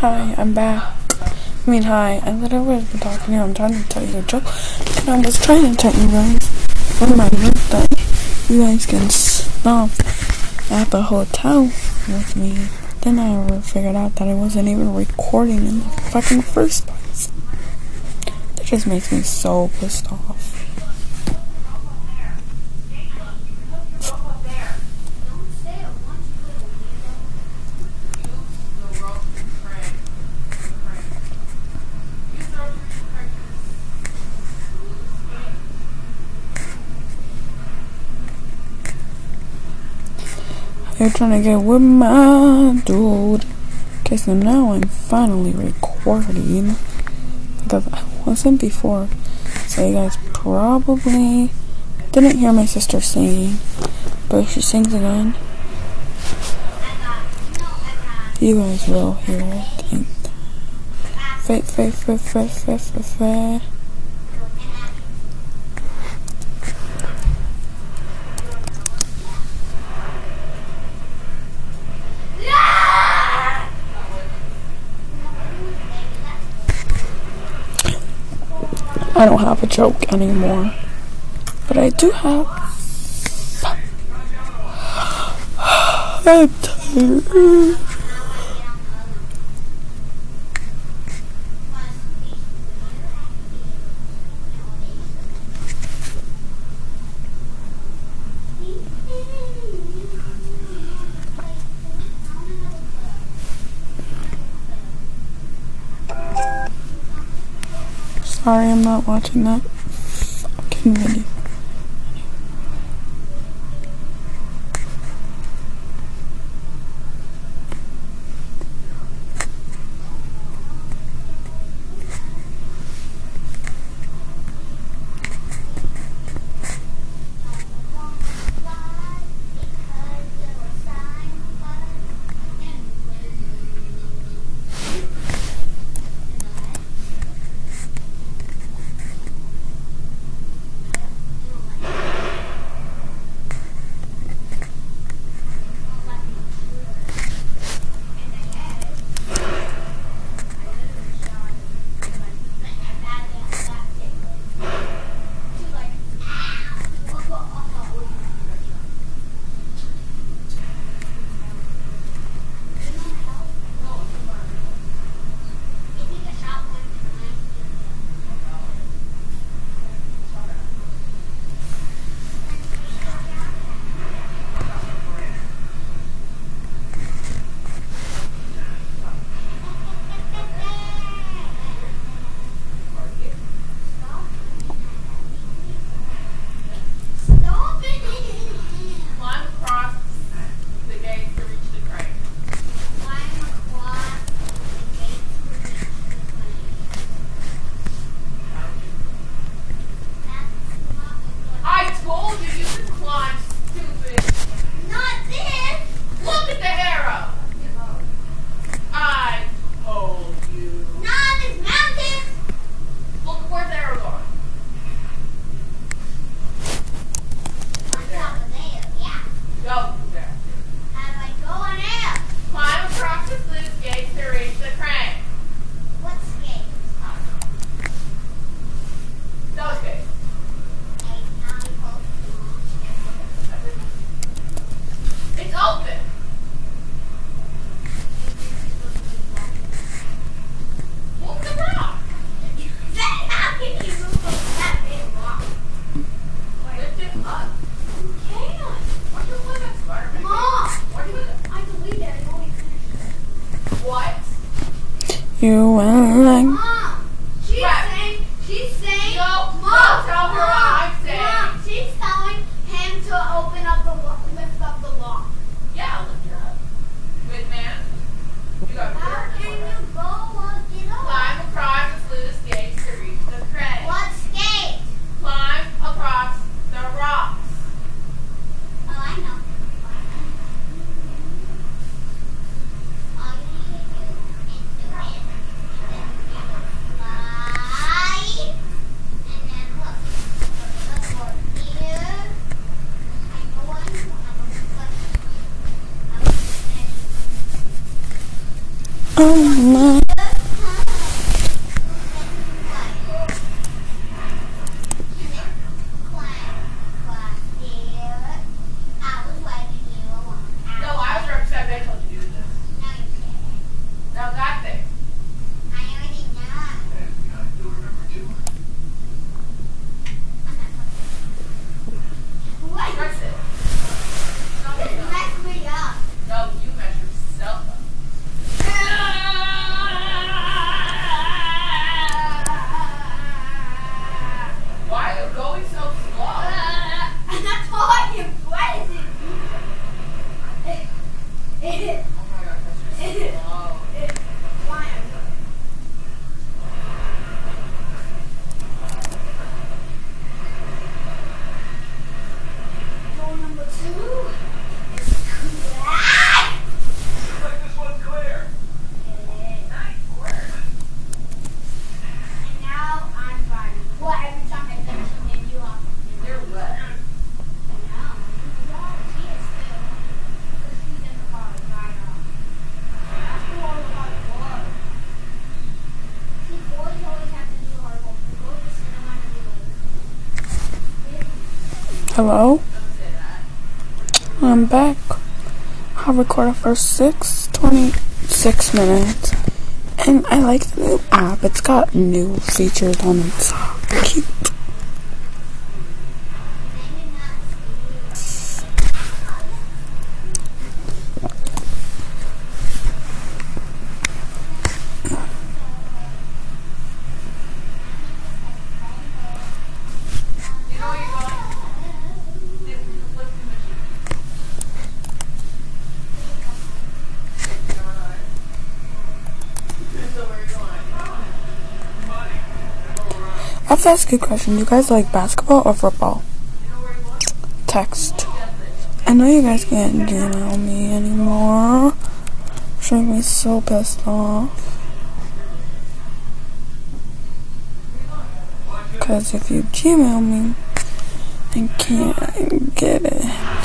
Hi, I'm back. I mean, hi. I literally been talking to you. I'm trying to tell you a joke. And I was trying to tell you guys when my birthday, you guys can stop at the hotel with me. Then I figured out that I wasn't even recording in the fucking first place. That just makes me so pissed off. You're trying to get with my dude. Okay, so now I'm finally recording. Because I wasn't before. So you guys probably didn't hear my sister singing. But she sings again, you guys will hear it. Fa fa fa fa fa fa fa. I don't anymore. But I do have. I'm tired. Sorry, I'm not watching that fucking You Hello? I'm back. I recorded for six twenty-six minutes. And I like the new app. It's got new features on it. It's cute. You know where you're going? Dude, look through the machine. So where you going? I have to ask you a question. Do you guys like basketball or football? Text. I know you guys can't Gmail me anymore. Which makes me so pissed off. Because if you Gmail me, I can't get it.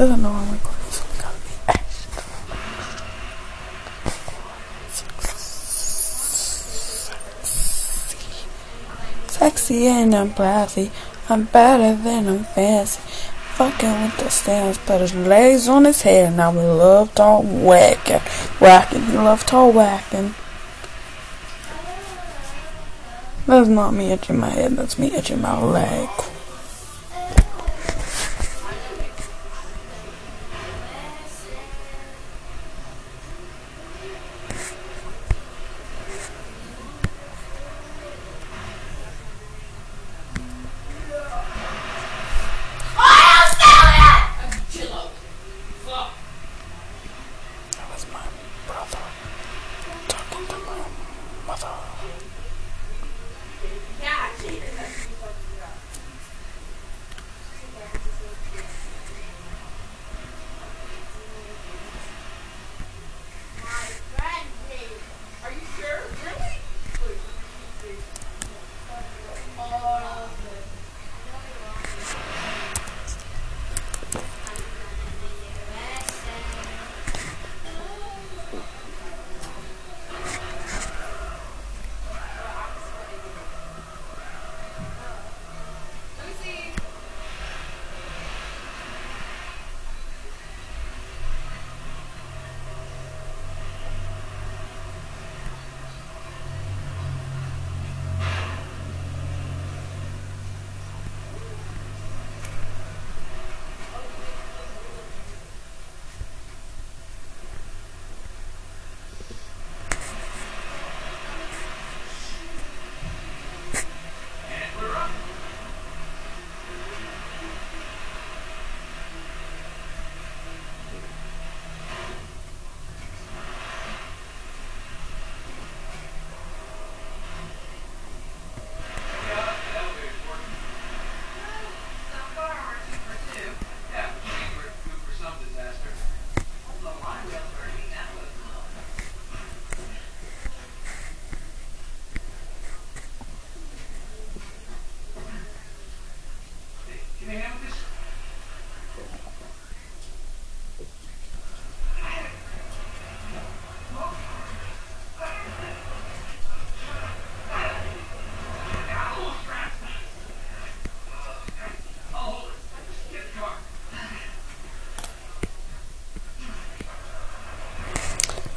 Doesn't know I'm recording, so we gotta be extra. Sexy and I'm brassy. I'm better than I'm fancy. Fucking with the stands, put his legs on his head. Now we love talk whacking. Whacking. He love talk whacking. That's not me itching my head, that's me itching my leg.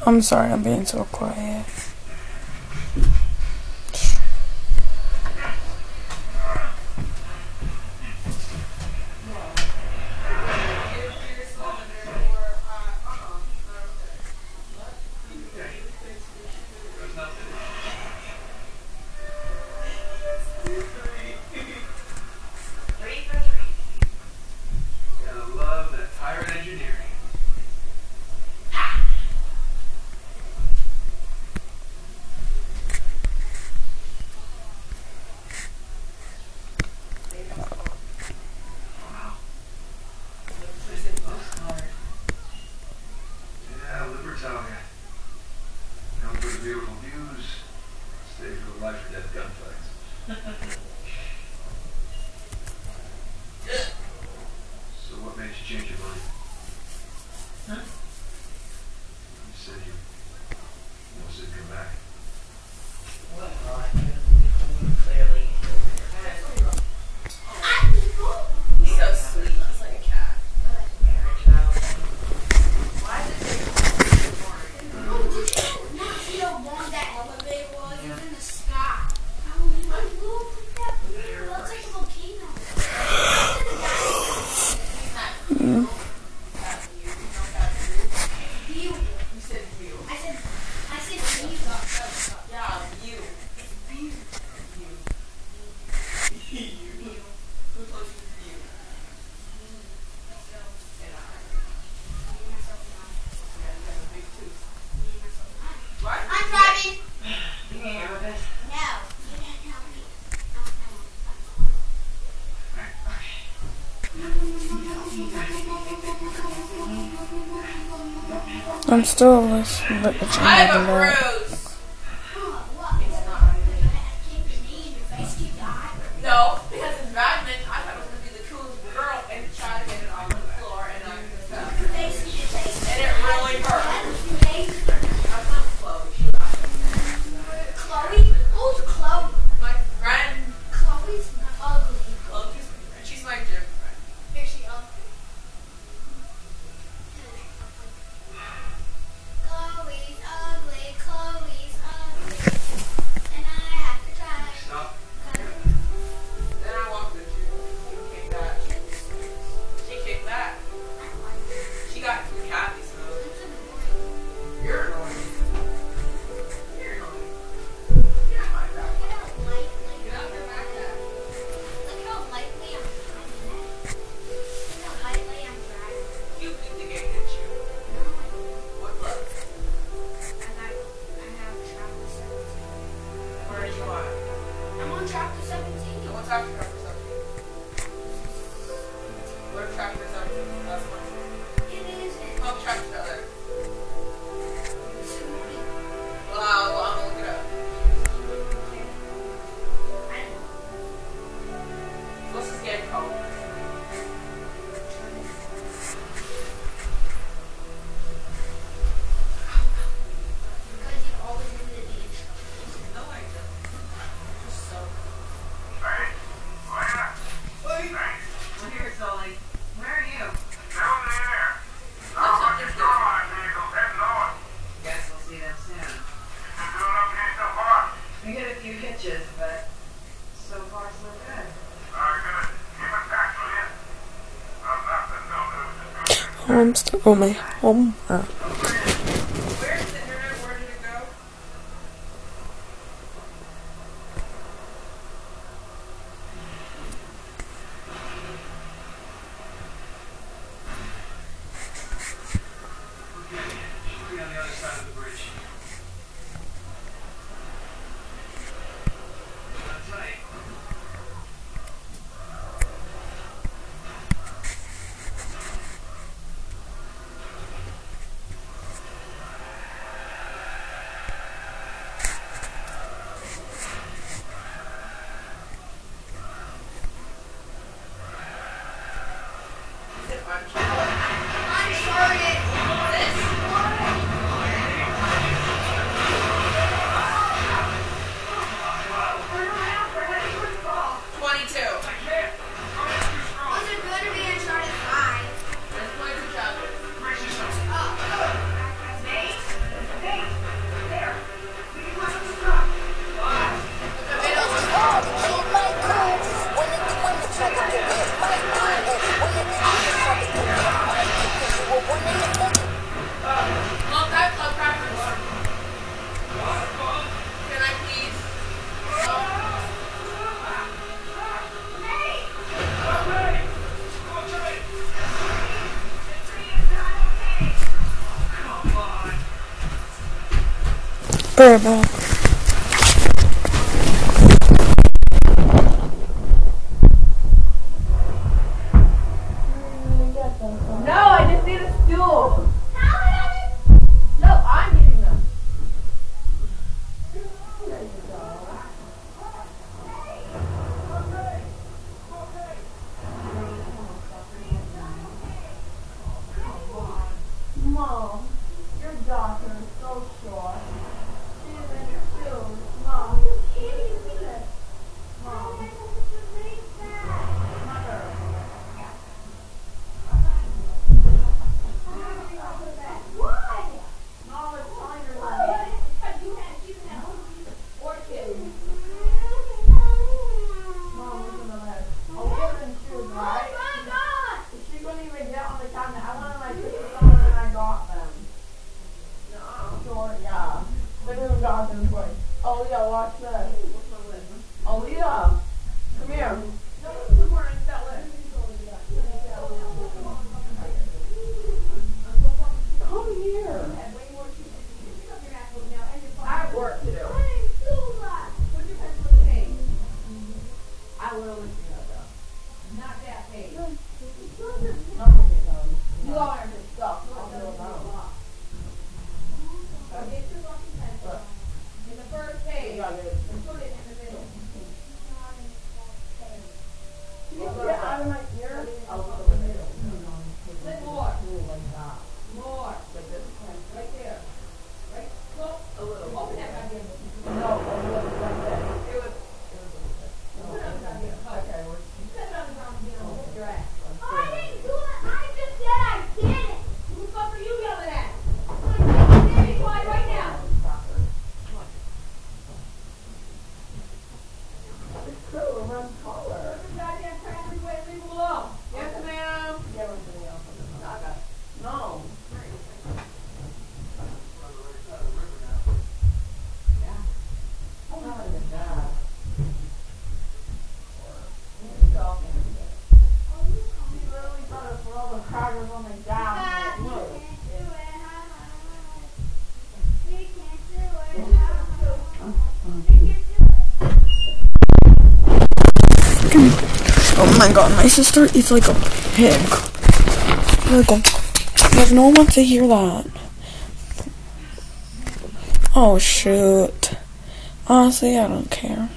I'm sorry I'm being so quiet. I'm still listening, but it's 我没我嗯。my god, my sister is like a pig. Like a, like no one wants to hear that. Oh shoot. Honestly, I don't care.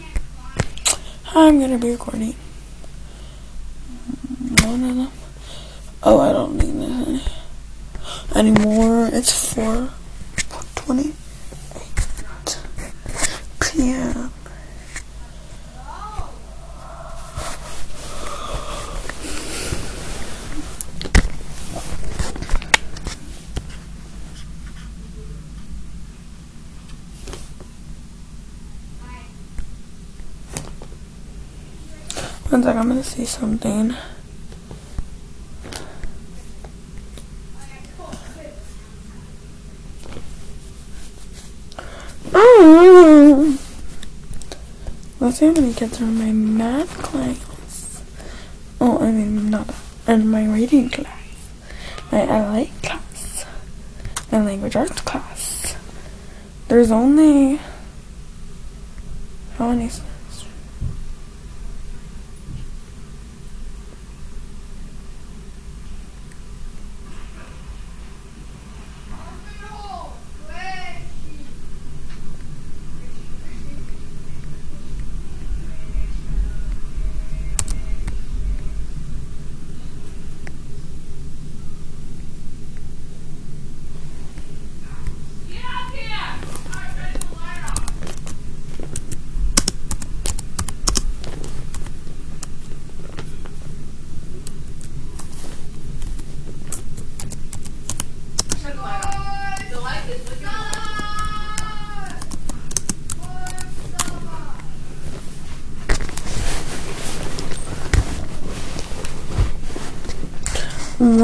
I'm gonna be recording. One of them. Oh, I don't need this anymore. It's 4.20. I'm gonna see something. Oh. Let's see how many kids are in my math class. Oh, I mean, not in my reading class. My LA class. My language arts class. There's only how many?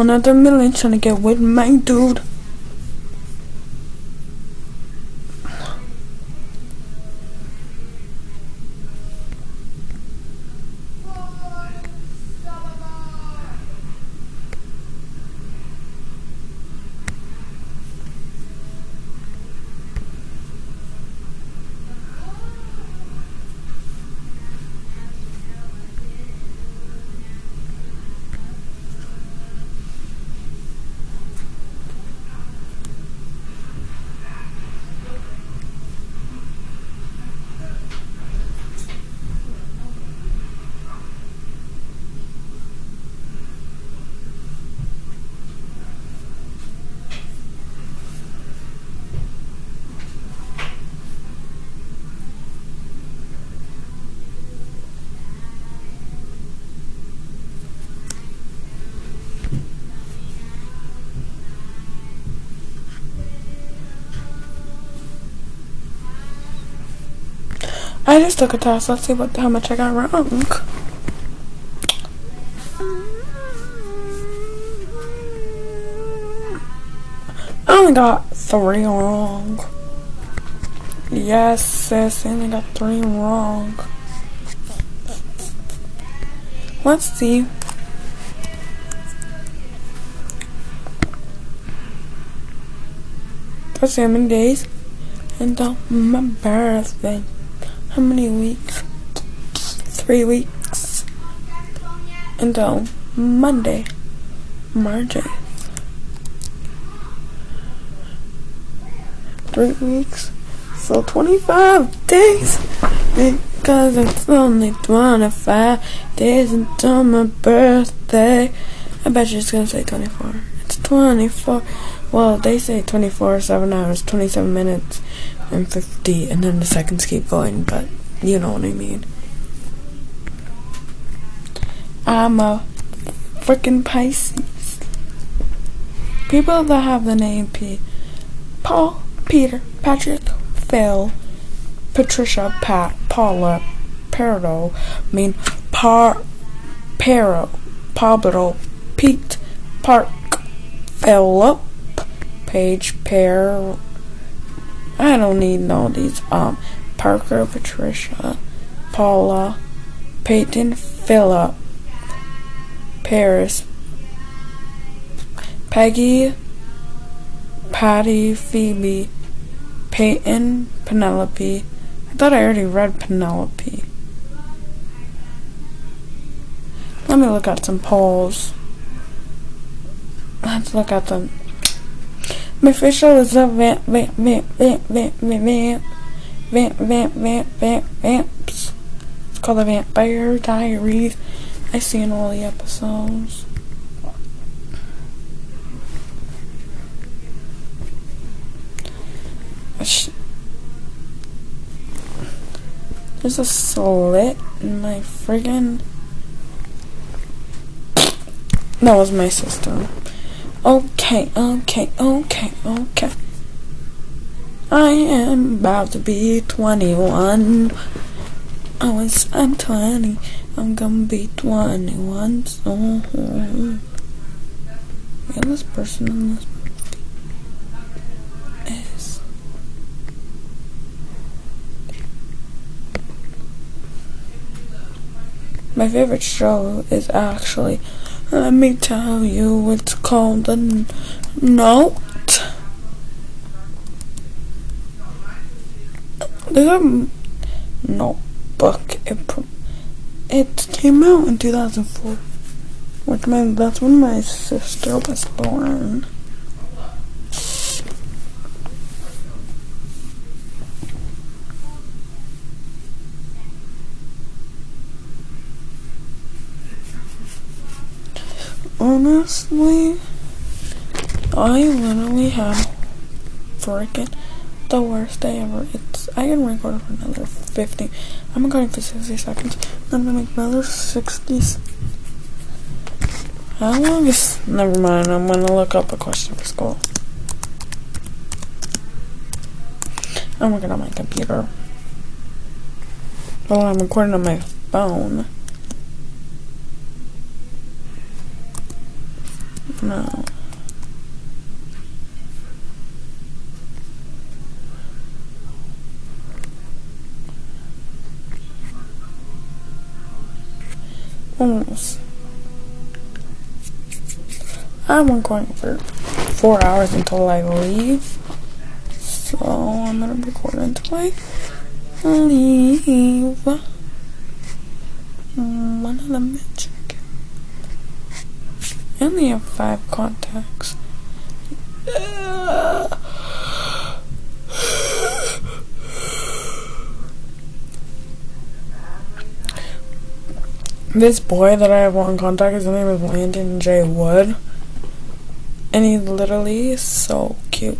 another million trying to get with my dude. I just took a test. Let's see what how much I got wrong. I only got three wrong. Yes, sis, I only got three wrong. Let's see. Let's days until my birthday. How many weeks? Three weeks until Monday, March 8th. Three weeks, so 25 days. Because it's only 25 days until my birthday. I bet you it's gonna say 24. It's 24. Well, they say 24, 7 hours, 27 minutes, and 50, and then the seconds keep going, but you know what I mean. I'm a freaking Pisces. People that have the name P. Paul, Peter, Patrick, Phil, Patricia, Pat, Paula, Perdo, I mean, Par, Pero, Pablo, Pete, Park, Philip, Page, Pear. I don't need all these. Um, Parker, Patricia, Paula, Peyton, Philip, Paris, Peggy, Patty, Phoebe, Peyton, Penelope. I thought I already read Penelope. Let me look at some polls. Let's look at them. My facial is a vamp, vamp, vamp, vamp, vamp, vamp, vamp, vamp, vamp, vamp, vamps. It's called the Vampire Diaries. I see in all the episodes. There's a slit in my friggin' That was my sister. Okay, okay, okay, okay. I am about to be 21. I was, I'm 20. I'm gonna be 21 soon. Yeah, this person in this is. My favorite show is actually let me tell you, it's called the Note. There's a notebook. It, it came out in 2004. Which my, that's when my sister was born. Honestly, I literally have freaking the worst day ever. It's I can record for another 50. I'm recording for 60 seconds. I'm gonna make another 60. How long is? Never mind. I'm gonna look up a question for school. I'm working on my computer. Well, I'm recording on my phone. No. Almost. I'm recording for four hours until I leave. So I'm gonna record until I leave. Mm, One of them check. I only have five contacts. This boy that I have one contact, his name is Landon J. Wood. And he's literally so cute.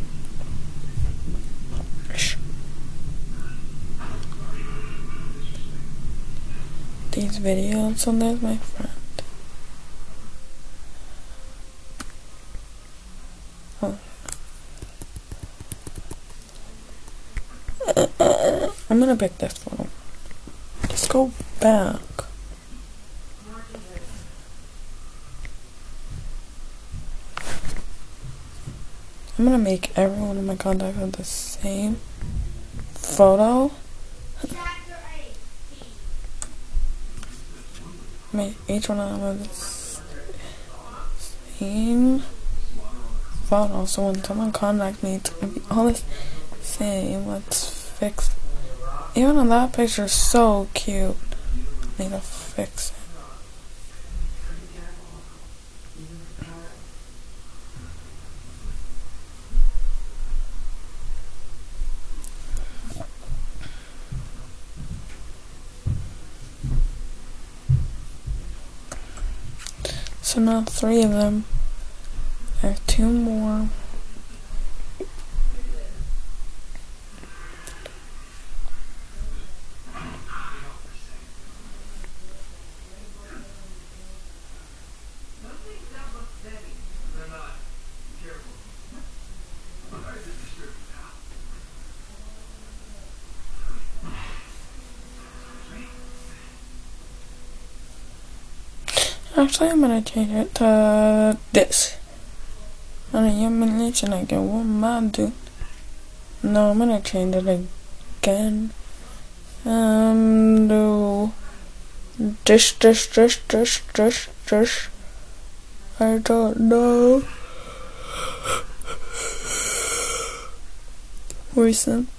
These videos, so there's my friend. Oh. I'm gonna pick this photo. go back. I'm gonna make every one of my contacts have the same photo. Chapter 8. Make each one of them the same photo. So when someone contacts me, it's gonna be all the same. Let's fix. Even on that picture, so cute. I Need to fix it. So now three of them. I have two more. They're not. Be careful. Why is it disturbing now? Actually, I'm gonna change it to this. Ano yung maliit na gawa do? No, I'm gonna change it again. Um, do this, this, this, this, this, this. I don't know. Recent.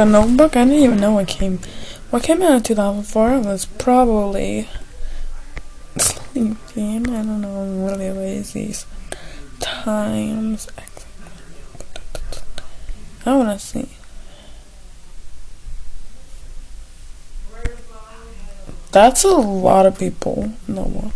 The Notebook. I didn't even know what came. What came out in 2004 was probably sleeping. I don't know. I'm really lazy. Times. I want to see. That's a lot of people. No one.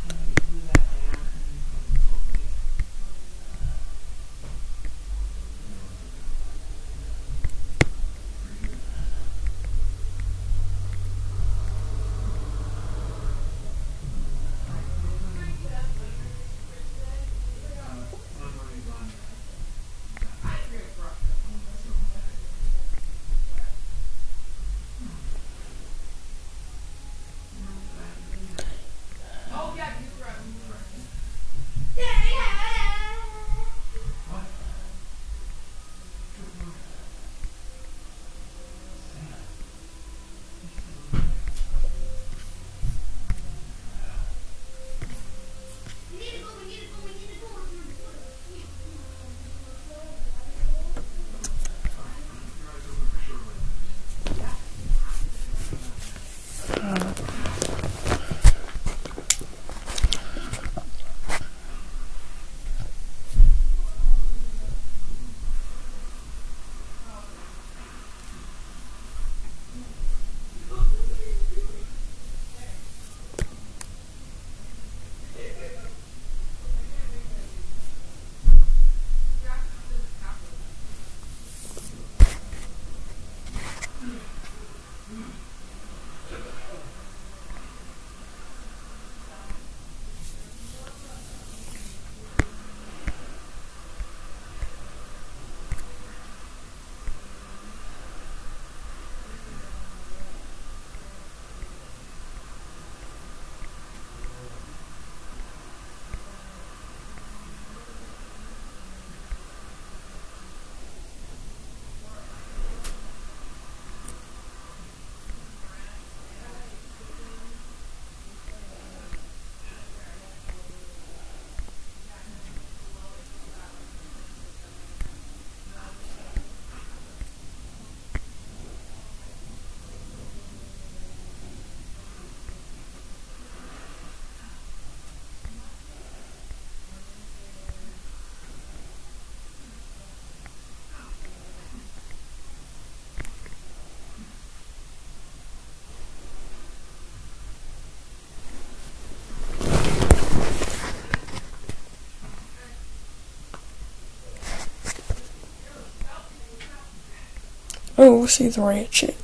Oh, she's ratchet.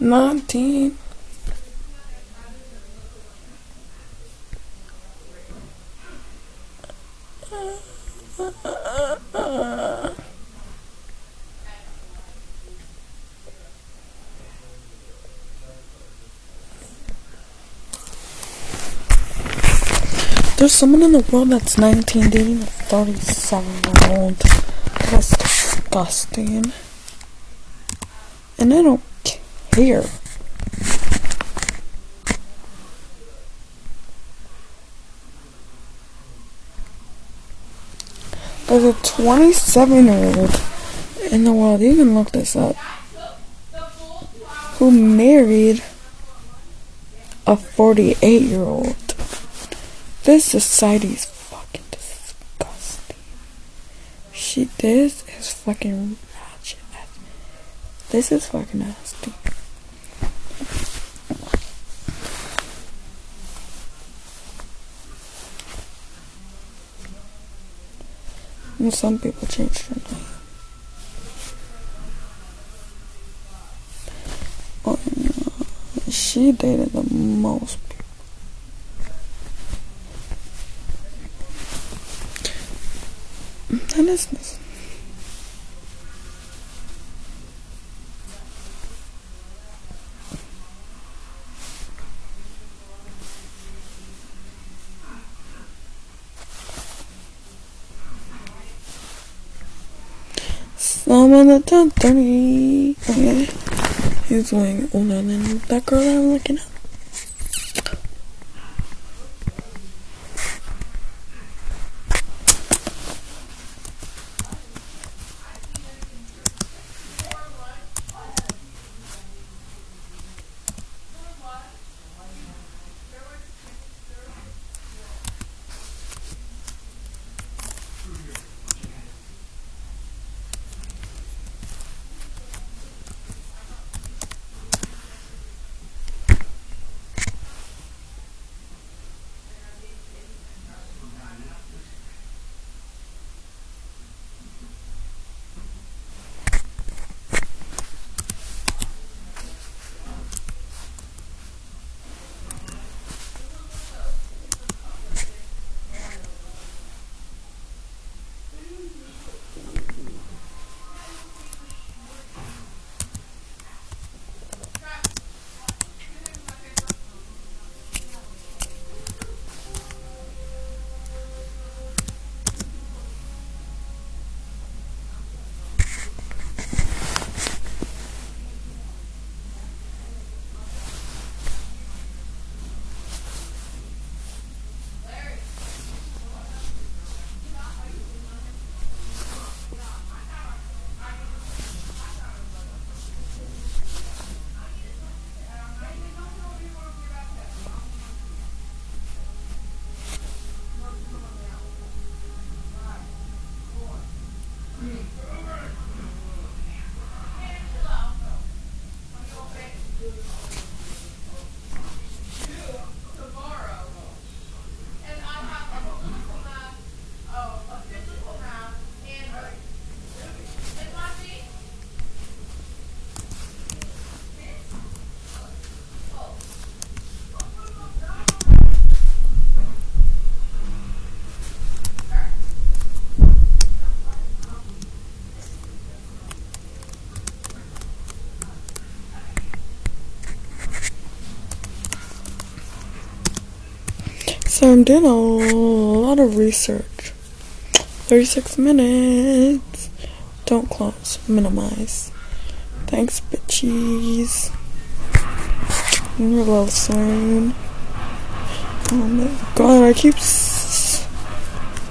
19. There's someone in the world that's 19 dating a 37 year old. That's disgusting. And I don't care. There's a 27 year old in the world, you can look this up, who married a 48 year old. This society is fucking disgusting. She, this is fucking. This is fucking nasty. And some people change their name. Oh, no. She dated the most people. That is top 30. Okay. He's way older than that girl I'm looking at. So I'm doing a lot of research. 36 minutes. Don't close. Minimize. Thanks, bitches. Real soon. Oh my god, I keep. S-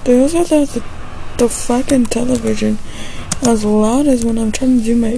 I thought the, the fucking television as loud as when I'm trying to do my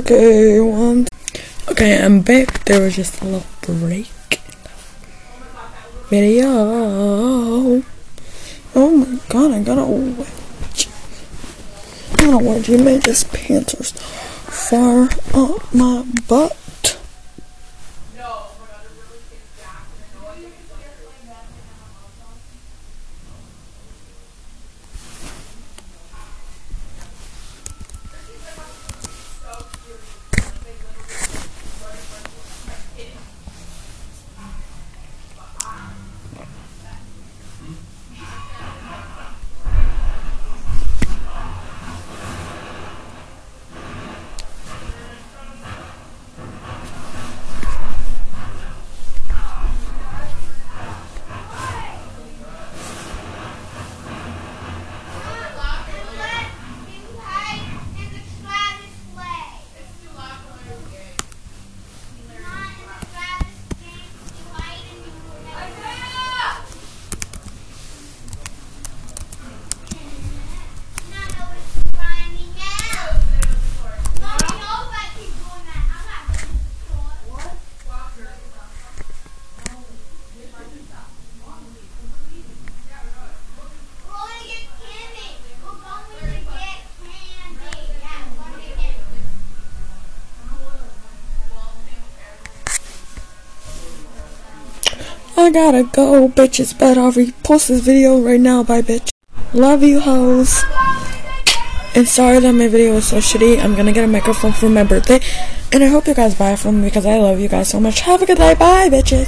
Okay, one. Okay, I'm back. There was just a little break. Video. Oh my god, I got a wedge. I got a wedge. You made this pants are far up my butt. I gotta go, bitches. But I'll repost this video right now. Bye, bitch. Love you, hoes. And sorry that my video was so shitty. I'm gonna get a microphone for my birthday. And I hope you guys buy from me because I love you guys so much. Have a good night. Bye, bitches.